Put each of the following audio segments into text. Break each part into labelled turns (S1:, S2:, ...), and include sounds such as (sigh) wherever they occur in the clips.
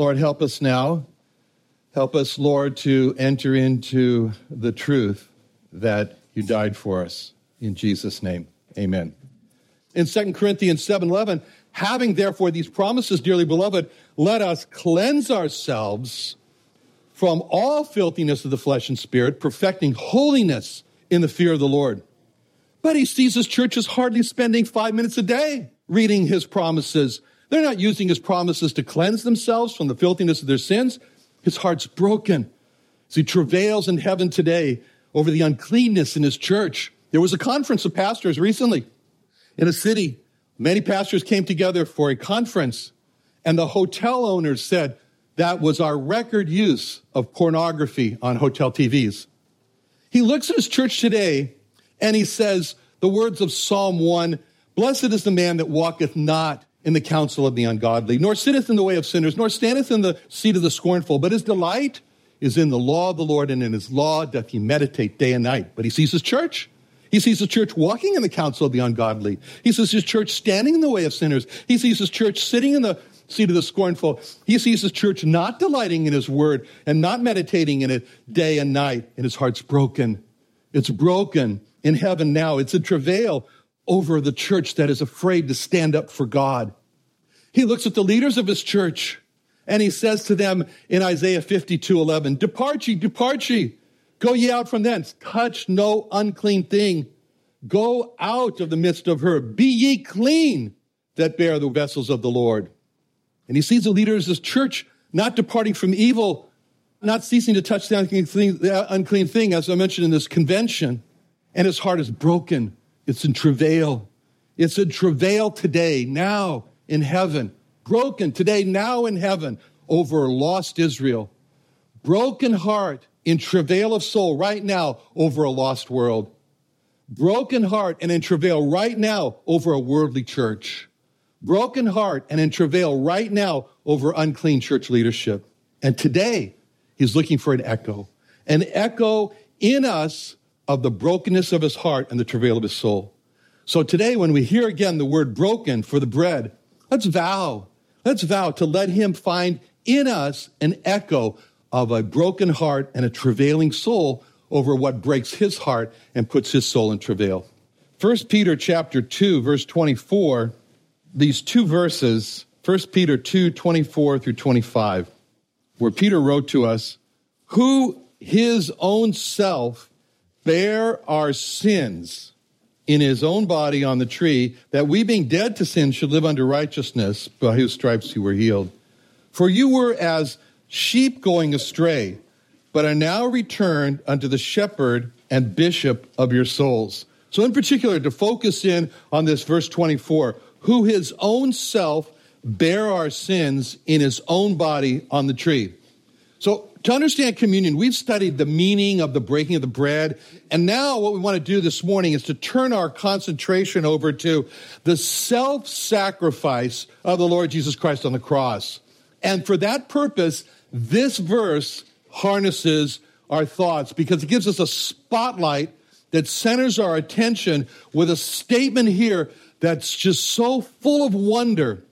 S1: Lord, help us now Help us, Lord, to enter into the truth that you died for us. In Jesus' name, amen. In 2 Corinthians 7:11, having therefore these promises, dearly beloved, let us cleanse ourselves from all filthiness of the flesh and spirit, perfecting holiness in the fear of the Lord. But he sees his church churches hardly spending five minutes a day reading his promises. They're not using his promises to cleanse themselves from the filthiness of their sins. His heart's broken as he travails in heaven today over the uncleanness in his church. There was a conference of pastors recently in a city. Many pastors came together for a conference, and the hotel owners said that was our record use of pornography on hotel TVs. He looks at his church today and he says the words of Psalm 1 Blessed is the man that walketh not in the counsel of the ungodly, nor sitteth in the way of sinners, nor standeth in the seat of the scornful, but his delight is in the law of the Lord, and in his law doth he meditate day and night. But he sees his church. He sees his church walking in the counsel of the ungodly. He sees his church standing in the way of sinners. He sees his church sitting in the seat of the scornful. He sees his church not delighting in his word and not meditating in it day and night, and his heart's broken. It's broken in heaven now. It's a travail over the church that is afraid to stand up for God. He looks at the leaders of his church and he says to them in Isaiah 52 11, Depart ye, depart ye, go ye out from thence, touch no unclean thing, go out of the midst of her, be ye clean that bear the vessels of the Lord. And he sees the leaders of his church not departing from evil, not ceasing to touch the unclean thing, the unclean thing as I mentioned in this convention. And his heart is broken it's in travail. It's in travail today, now in heaven. Broken today, now in heaven over lost Israel. Broken heart in travail of soul right now over a lost world. Broken heart and in travail right now over a worldly church. Broken heart and in travail right now over unclean church leadership. And today, he's looking for an echo, an echo in us of the brokenness of his heart and the travail of his soul. So today, when we hear again the word broken for the bread, let's vow, let's vow to let him find in us an echo of a broken heart and a travailing soul over what breaks his heart and puts his soul in travail. 1 Peter chapter 2 verse 24 these two verses 1 Peter 2 24 through 25 where Peter wrote to us who his own self bear our sins in his own body on the tree, that we being dead to sin should live under righteousness, by whose stripes you were healed. For you were as sheep going astray, but are now returned unto the shepherd and bishop of your souls. So, in particular, to focus in on this verse 24, who his own self bare our sins in his own body on the tree. So, to understand communion, we've studied the meaning of the breaking of the bread. And now what we want to do this morning is to turn our concentration over to the self sacrifice of the Lord Jesus Christ on the cross. And for that purpose, this verse harnesses our thoughts because it gives us a spotlight that centers our attention with a statement here that's just so full of wonder.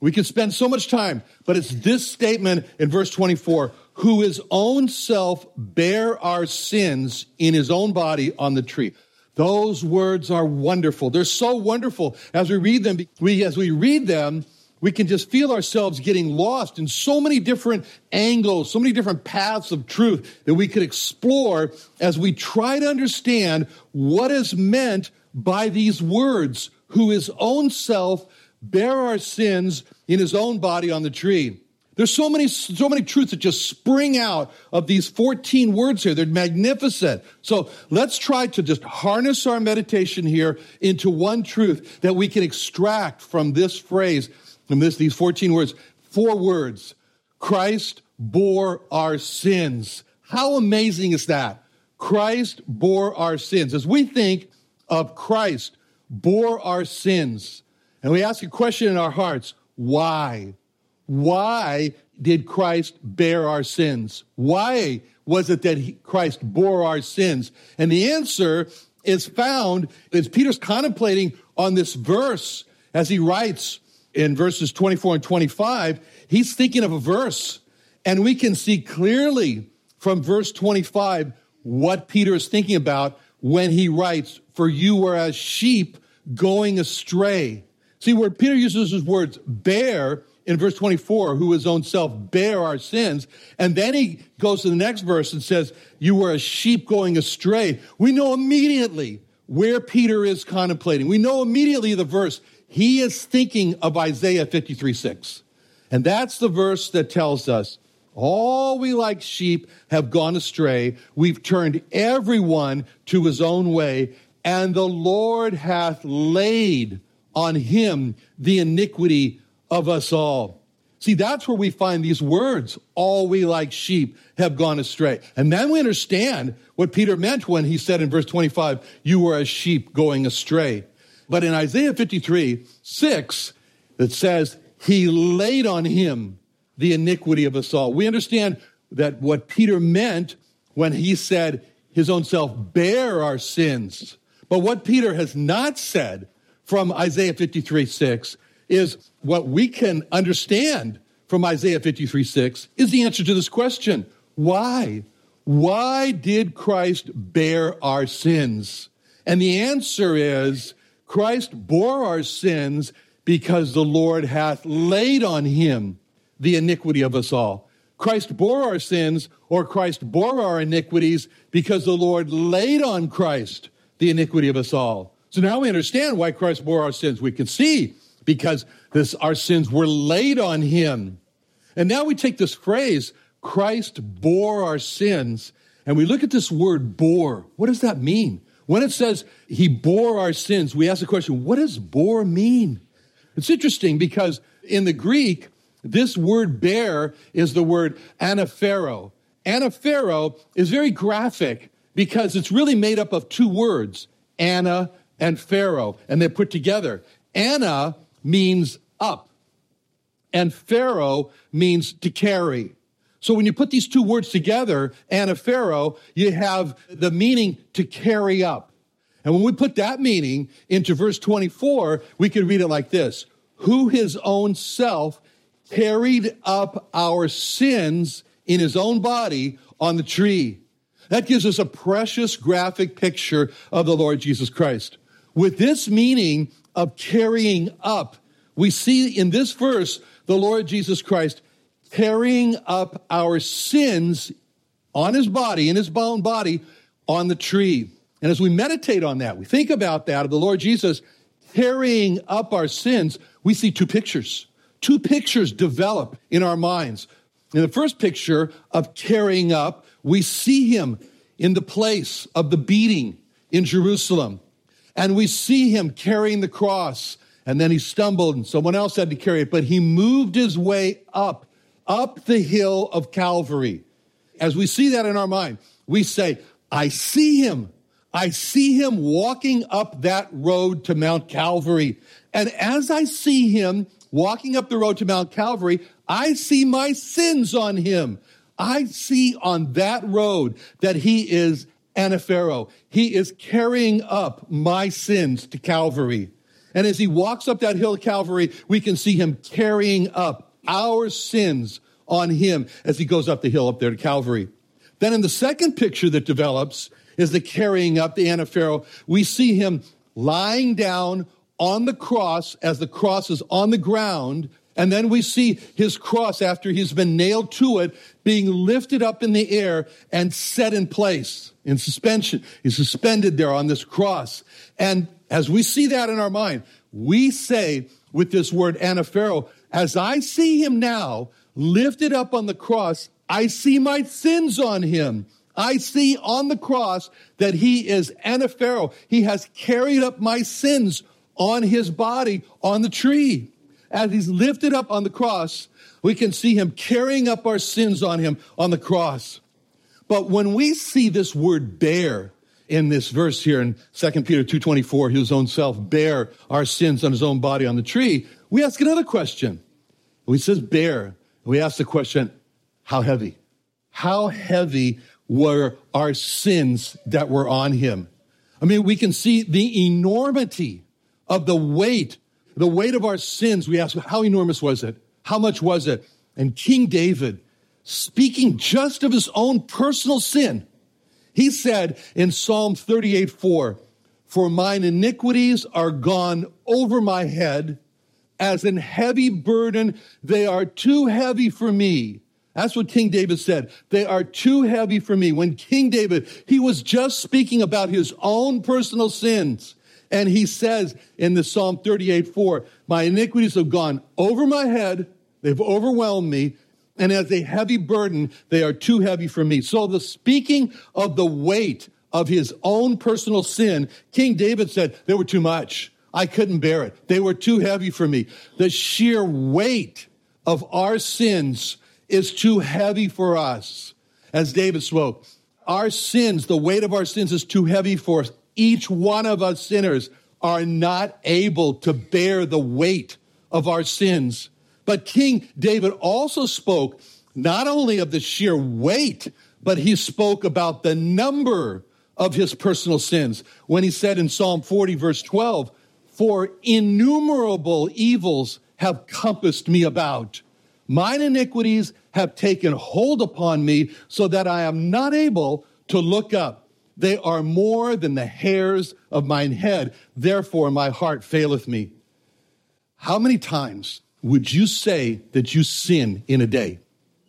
S1: We could spend so much time, but it's this statement in verse 24 who his own self bare our sins in his own body on the tree. Those words are wonderful. They're so wonderful as we read them. We, as we read them, we can just feel ourselves getting lost in so many different angles, so many different paths of truth that we could explore as we try to understand what is meant by these words, who his own self bare our sins in his own body on the tree. There's so many, so many truths that just spring out of these 14 words here. They're magnificent. So let's try to just harness our meditation here into one truth that we can extract from this phrase and this, these 14 words, four words. Christ bore our sins. How amazing is that? Christ bore our sins. As we think of Christ bore our sins, and we ask a question in our hearts, why? Why did Christ bear our sins? Why was it that he, Christ bore our sins? And the answer is found as Peter's contemplating on this verse as he writes in verses 24 and 25, he's thinking of a verse. And we can see clearly from verse 25 what Peter is thinking about when he writes, For you were as sheep going astray. See, where Peter uses his words bear in verse 24, who his own self bear our sins. And then he goes to the next verse and says, You were a sheep going astray. We know immediately where Peter is contemplating. We know immediately the verse he is thinking of Isaiah 53 6. And that's the verse that tells us all we like sheep have gone astray. We've turned everyone to his own way, and the Lord hath laid on him the iniquity of us all. See, that's where we find these words, all we like sheep have gone astray. And then we understand what Peter meant when he said in verse 25, you were a sheep going astray. But in Isaiah 53, 6, it says, He laid on him the iniquity of us all. We understand that what Peter meant when he said his own self bear our sins. But what Peter has not said from Isaiah 53, 6 is what we can understand from Isaiah 53, 6 is the answer to this question. Why? Why did Christ bear our sins? And the answer is Christ bore our sins because the Lord hath laid on him the iniquity of us all. Christ bore our sins, or Christ bore our iniquities because the Lord laid on Christ the iniquity of us all. So now we understand why Christ bore our sins. We can see because this, our sins were laid on him. And now we take this phrase, Christ bore our sins, and we look at this word bore. What does that mean? When it says he bore our sins, we ask the question, what does bore mean? It's interesting because in the Greek, this word bear is the word anaphero. Anaphero is very graphic because it's really made up of two words, Ana and Phero, and they're put together. Ana means up, and Phero means to carry. So when you put these two words together, Ana Pharaoh, you have the meaning to carry up. And when we put that meaning into verse 24, we could read it like this Who his own self carried up our sins in his own body on the tree. That gives us a precious graphic picture of the Lord Jesus Christ. With this meaning of carrying up, we see in this verse the Lord Jesus Christ carrying up our sins on his body, in his bound body, on the tree. And as we meditate on that, we think about that of the Lord Jesus carrying up our sins, we see two pictures. Two pictures develop in our minds. In the first picture of carrying up, we see him in the place of the beating in Jerusalem. And we see him carrying the cross. And then he stumbled and someone else had to carry it, but he moved his way up up the hill of Calvary. As we see that in our mind, we say, I see him. I see him walking up that road to Mount Calvary. And as I see him walking up the road to Mount Calvary, I see my sins on him. I see on that road that he is anaphero. He is carrying up my sins to Calvary. And as he walks up that hill of Calvary, we can see him carrying up our sins on him as he goes up the hill up there to Calvary. Then in the second picture that develops is the carrying up the anaphero. We see him lying down on the cross as the cross is on the ground And then we see his cross after he's been nailed to it being lifted up in the air and set in place in suspension. He's suspended there on this cross. And as we see that in our mind, we say with this word anaphero, as I see him now lifted up on the cross, I see my sins on him. I see on the cross that he is anaphero. He has carried up my sins on his body on the tree as he's lifted up on the cross, we can see him carrying up our sins on him on the cross. But when we see this word bear in this verse here in 2 Peter 2.24, his own self bear our sins on his own body on the tree, we ask another question. He says bear. We ask the question, how heavy? How heavy were our sins that were on him? I mean, we can see the enormity of the weight the weight of our sins, we ask, how enormous was it? How much was it? And King David, speaking just of his own personal sin, he said in Psalm 38 4, For mine iniquities are gone over my head, as an heavy burden, they are too heavy for me. That's what King David said. They are too heavy for me. When King David, he was just speaking about his own personal sins. And he says in the Psalm 38 4, My iniquities have gone over my head, they've overwhelmed me, and as a heavy burden, they are too heavy for me. So, the speaking of the weight of his own personal sin, King David said, They were too much. I couldn't bear it. They were too heavy for me. The sheer weight of our sins is too heavy for us. As David spoke, our sins, the weight of our sins is too heavy for us each one of us sinners are not able to bear the weight of our sins. But King David also spoke not only of the sheer weight, but he spoke about the number of his personal sins when he said in Psalm 40, verse 12, For innumerable evils have compassed me about. Mine iniquities have taken hold upon me so that I am not able to look up. They are more than the hairs of mine head. Therefore, my heart faileth me. How many times would you say that you sin in a day?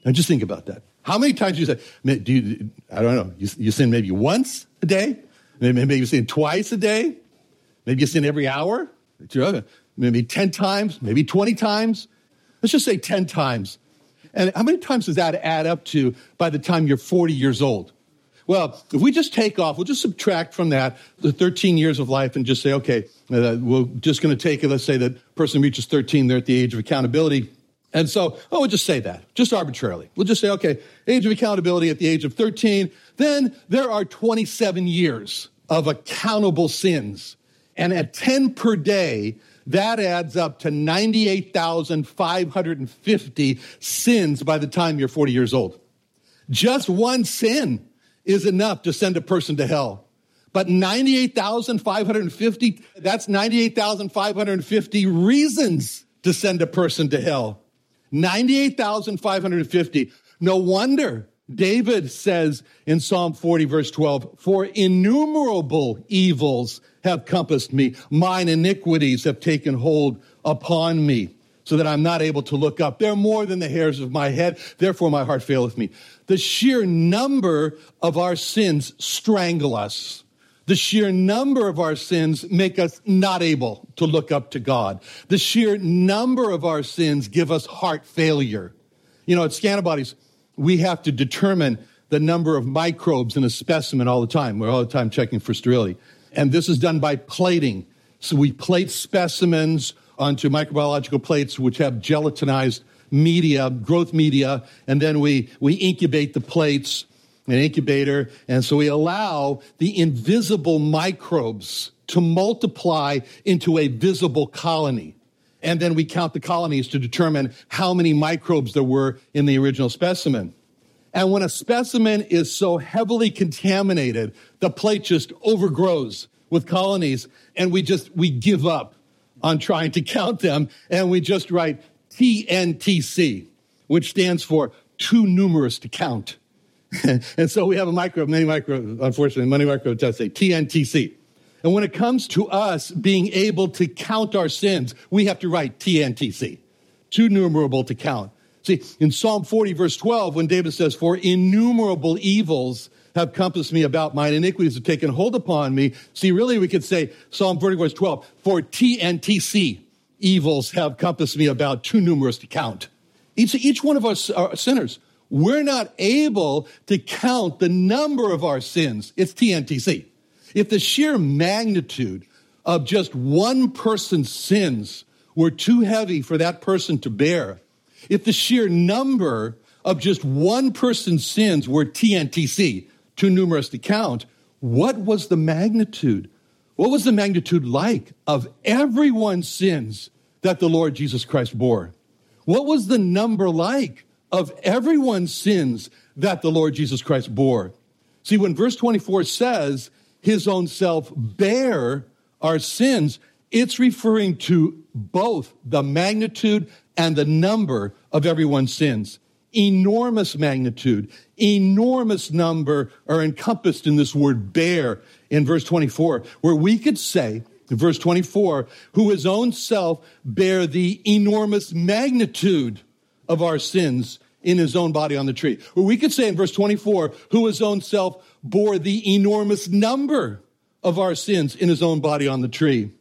S1: Now, just think about that. How many times do you say, do you, I don't know, you, you sin maybe once a day? Maybe, maybe you sin twice a day? Maybe you sin every hour? Maybe 10 times? Maybe 20 times? Let's just say 10 times. And how many times does that add up to by the time you're 40 years old? Well, if we just take off, we'll just subtract from that the 13 years of life and just say, okay, uh, we're just going to take it. Let's say that person reaches 13, they're at the age of accountability. And so, oh, we'll just say that, just arbitrarily. We'll just say, okay, age of accountability at the age of 13. Then there are 27 years of accountable sins. And at 10 per day, that adds up to 98,550 sins by the time you're 40 years old. Just one sin is enough to send a person to hell. But 98,550, that's 98,550 reasons to send a person to hell. 98,550. No wonder David says in Psalm 40, verse 12, For innumerable evils have compassed me, mine iniquities have taken hold upon me so that I'm not able to look up. They're more than the hairs of my head. Therefore, my heart faileth me. The sheer number of our sins strangle us. The sheer number of our sins make us not able to look up to God. The sheer number of our sins give us heart failure. You know, at Scantibodies, we have to determine the number of microbes in a specimen all the time. We're all the time checking for sterility. And this is done by plating. So we plate specimens onto microbiological plates which have gelatinized media, growth media, and then we, we incubate the plates, in an incubator, and so we allow the invisible microbes to multiply into a visible colony. And then we count the colonies to determine how many microbes there were in the original specimen. And when a specimen is so heavily contaminated, the plate just overgrows with colonies and we just, we give up on trying to count them, and we just write TNTC, which stands for too numerous to count. (laughs) and so we have a micro, many micro, unfortunately, many micro does say TNTC. And when it comes to us being able to count our sins, we have to write TNTC. too numerable to count. See, in Psalm 40, verse 12, when David says, For innumerable evils have compassed me about, mine iniquities have taken hold upon me. See, really, we could say Psalm 40, verse 12, For TNTC, evils have compassed me about, too numerous to count. Each, each one of us are sinners. We're not able to count the number of our sins. It's TNTC. If the sheer magnitude of just one person's sins were too heavy for that person to bear, if the sheer number of just one person's sins were TNTC, too numerous to count, what was the magnitude? What was the magnitude like of everyone's sins that the Lord Jesus Christ bore? What was the number like of everyone's sins that the Lord Jesus Christ bore? See, when verse 24 says his own self bear our sins, it's referring to both the magnitude and the number of everyone's sins. Enormous magnitude, enormous number are encompassed in this word bear in verse 24, where we could say, in verse 24, who his own self bear the enormous magnitude of our sins in his own body on the tree. Or we could say in verse 24, who his own self bore the enormous number of our sins in his own body on the tree.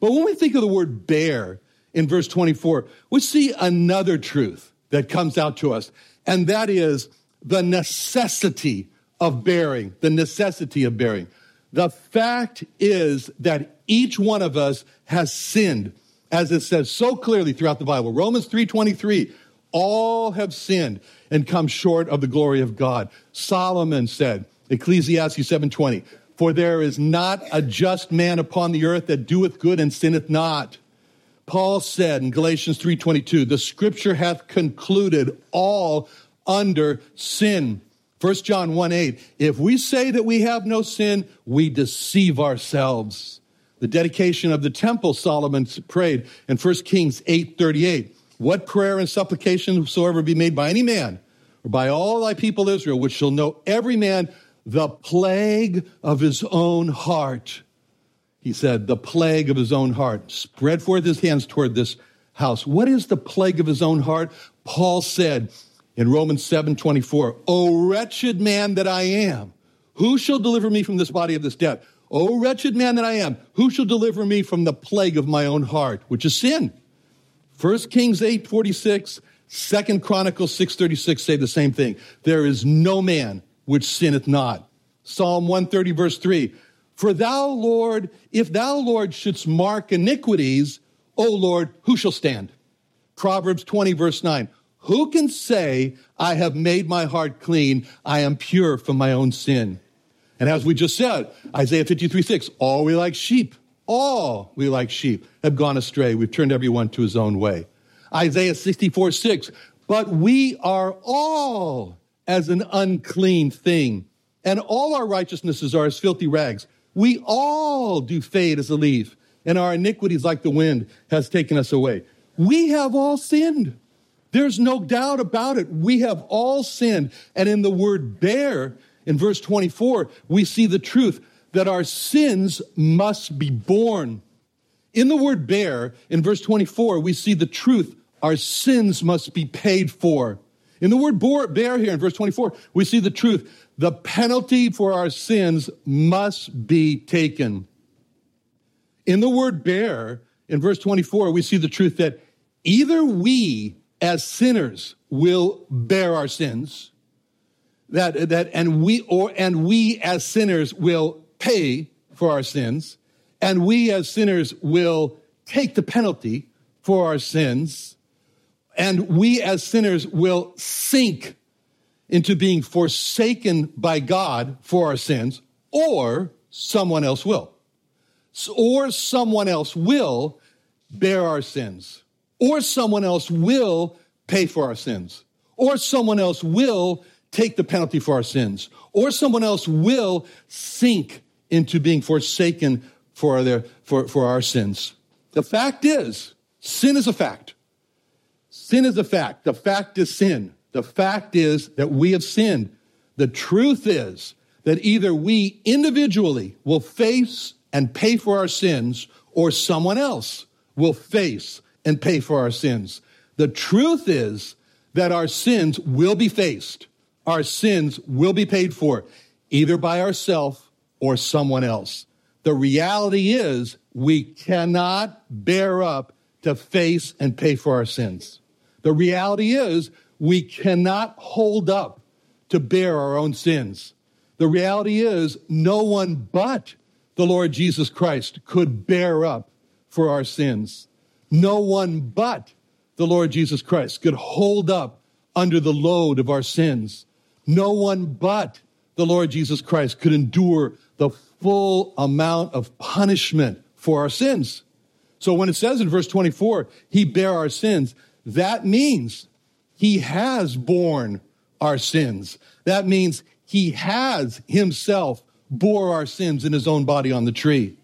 S1: But when we think of the word bear in verse 24, we see another truth that comes out to us, and that is the necessity of bearing, the necessity of bearing. The fact is that each one of us has sinned, as it says so clearly throughout the Bible. Romans 3:23, all have sinned and come short of the glory of God. Solomon said, Ecclesiastes 7:20, for there is not a just man upon the earth that doeth good and sinneth not. Paul said in Galatians 3:22, the scripture hath concluded all under sin. 1 John 1 8, if we say that we have no sin, we deceive ourselves. The dedication of the temple, Solomon prayed in 1 Kings 8 38. What prayer and supplication soever be made by any man, or by all thy people Israel, which shall know every man the plague of his own heart. He said, the plague of his own heart. Spread forth his hands toward this house. What is the plague of his own heart? Paul said, in Romans 7 24, O wretched man that I am, who shall deliver me from this body of this death? O wretched man that I am, who shall deliver me from the plague of my own heart, which is sin? 1 Kings 8 46, 2 Chronicles 6 36 say the same thing. There is no man which sinneth not. Psalm 130 verse 3, For thou, Lord, if thou, Lord, shouldst mark iniquities, O Lord, who shall stand? Proverbs 20 verse 9, who can say, I have made my heart clean, I am pure from my own sin? And as we just said, Isaiah 53 6, all we like sheep, all we like sheep have gone astray. We've turned everyone to his own way. Isaiah 64 6, but we are all as an unclean thing, and all our righteousnesses are as filthy rags. We all do fade as a leaf, and our iniquities, like the wind, has taken us away. We have all sinned. There's no doubt about it. We have all sinned. And in the word bear, in verse 24, we see the truth that our sins must be borne. In the word bear, in verse 24, we see the truth our sins must be paid for. In the word bear here in verse 24, we see the truth. The penalty for our sins must be taken. In the word bear, in verse 24, we see the truth that either we as sinners will bear our sins that that and we or and we as sinners will pay for our sins and we as sinners will take the penalty for our sins and we as sinners will sink into being forsaken by God for our sins or someone else will. Or someone else will bear our sins or someone else will pay for our sins, or someone else will take the penalty for our sins, or someone else will sink into being forsaken for, their, for, for our sins. The fact is, sin is a fact. Sin is a fact. The fact is sin. The fact is that we have sinned. The truth is that either we individually will face and pay for our sins, or someone else will face and pay for our sins. The truth is that our sins will be faced. Our sins will be paid for, either by ourselves or someone else. The reality is we cannot bear up to face and pay for our sins. The reality is we cannot hold up to bear our own sins. The reality is no one but the Lord Jesus Christ could bear up for our sins. No one but the Lord Jesus Christ could hold up under the load of our sins. No one but the Lord Jesus Christ could endure the full amount of punishment for our sins. So when it says in verse 24, he bare our sins, that means he has borne our sins. That means he has himself bore our sins in his own body on the tree.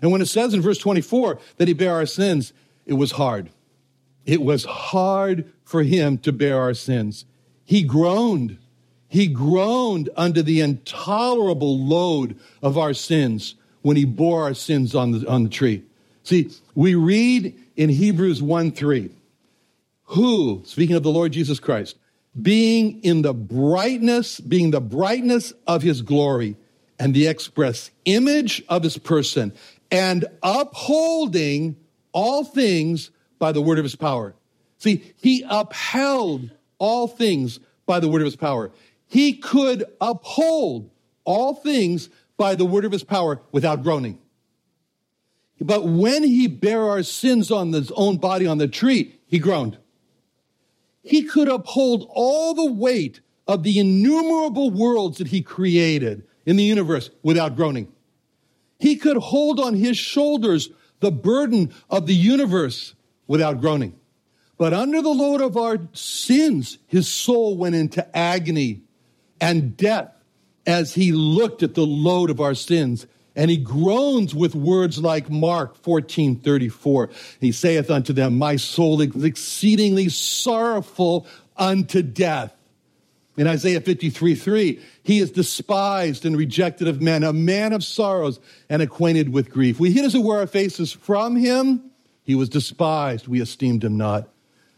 S1: And when it says in verse 24 that he bare our sins, it was hard. It was hard for him to bear our sins. He groaned. He groaned under the intolerable load of our sins when he bore our sins on the, on the tree. See, we read in Hebrews 1 3, who, speaking of the Lord Jesus Christ, being in the brightness, being the brightness of his glory and the express image of his person, and upholding all things by the word of his power. See, he upheld all things by the word of his power. He could uphold all things by the word of his power without groaning. But when he bare our sins on his own body on the tree, he groaned. He could uphold all the weight of the innumerable worlds that he created in the universe without groaning. He could hold on his shoulders the burden of the universe without groaning. But under the load of our sins, his soul went into agony and death as he looked at the load of our sins. And he groans with words like Mark 14 34. He saith unto them, My soul is exceedingly sorrowful unto death. In Isaiah 53 3, he is despised and rejected of men, a man of sorrows and acquainted with grief. We hid as it were our faces from him. He was despised. We esteemed him not.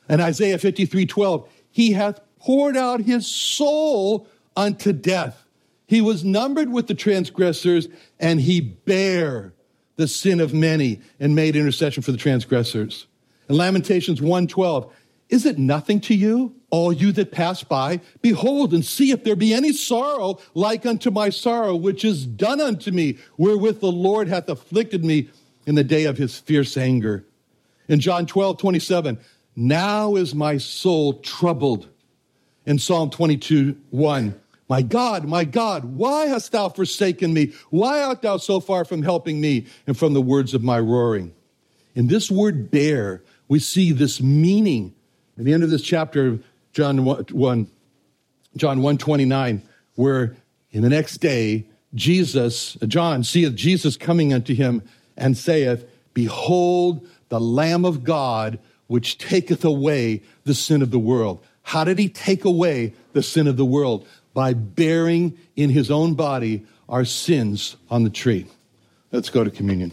S1: And Isaiah 53 12, he hath poured out his soul unto death. He was numbered with the transgressors, and he bare the sin of many and made intercession for the transgressors. In Lamentations 1:12, is it nothing to you, all you that pass by? Behold and see if there be any sorrow like unto my sorrow, which is done unto me, wherewith the Lord hath afflicted me in the day of his fierce anger. In John 12, 27, now is my soul troubled. In Psalm 22, 1, my God, my God, why hast thou forsaken me? Why art thou so far from helping me and from the words of my roaring? In this word bear, we see this meaning. At the end of this chapter, John 1, John 129, where in the next day, Jesus, uh, John seeth Jesus coming unto him and saith, Behold the Lamb of God which taketh away the sin of the world. How did he take away the sin of the world? By bearing in his own body our sins on the tree. Let's go to communion.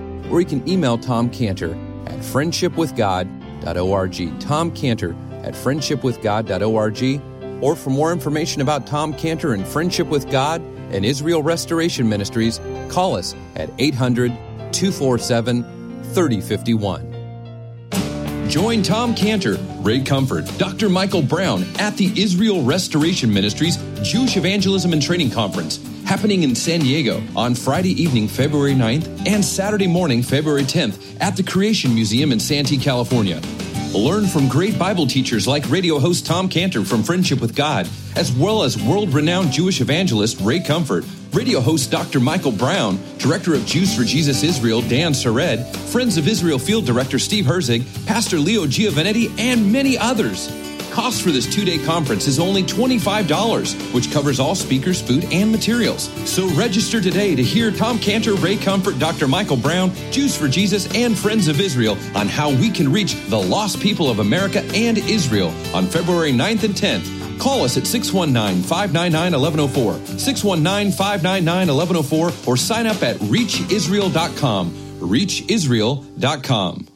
S2: Or you can email Tom Cantor at friendshipwithgod.org. Tom Cantor at friendshipwithgod.org. Or for more information about Tom Cantor and Friendship with God and Israel Restoration Ministries, call us at 800 800- 247 3051. Join Tom Cantor, Ray Comfort, Dr. Michael Brown at the Israel Restoration Ministries Jewish Evangelism and Training Conference happening in San Diego on Friday evening, February 9th and Saturday morning, February 10th at the Creation Museum in Santee, California. Learn from great Bible teachers like radio host Tom Cantor from Friendship with God, as well as world renowned Jewish evangelist Ray Comfort, radio host Dr. Michael Brown, director of Jews for Jesus Israel Dan Sered, Friends of Israel field director Steve Herzig, Pastor Leo Giovinetti, and many others. Cost for this two day conference is only $25, which covers all speakers, food, and materials. So register today to hear Tom Cantor, Ray Comfort, Dr. Michael Brown, Jews for Jesus, and Friends of Israel on how we can reach the lost people of America and Israel on February 9th and 10th. Call us at 619 599 1104, 619 599 1104, or sign up at reachisrael.com. Reachisrael.com.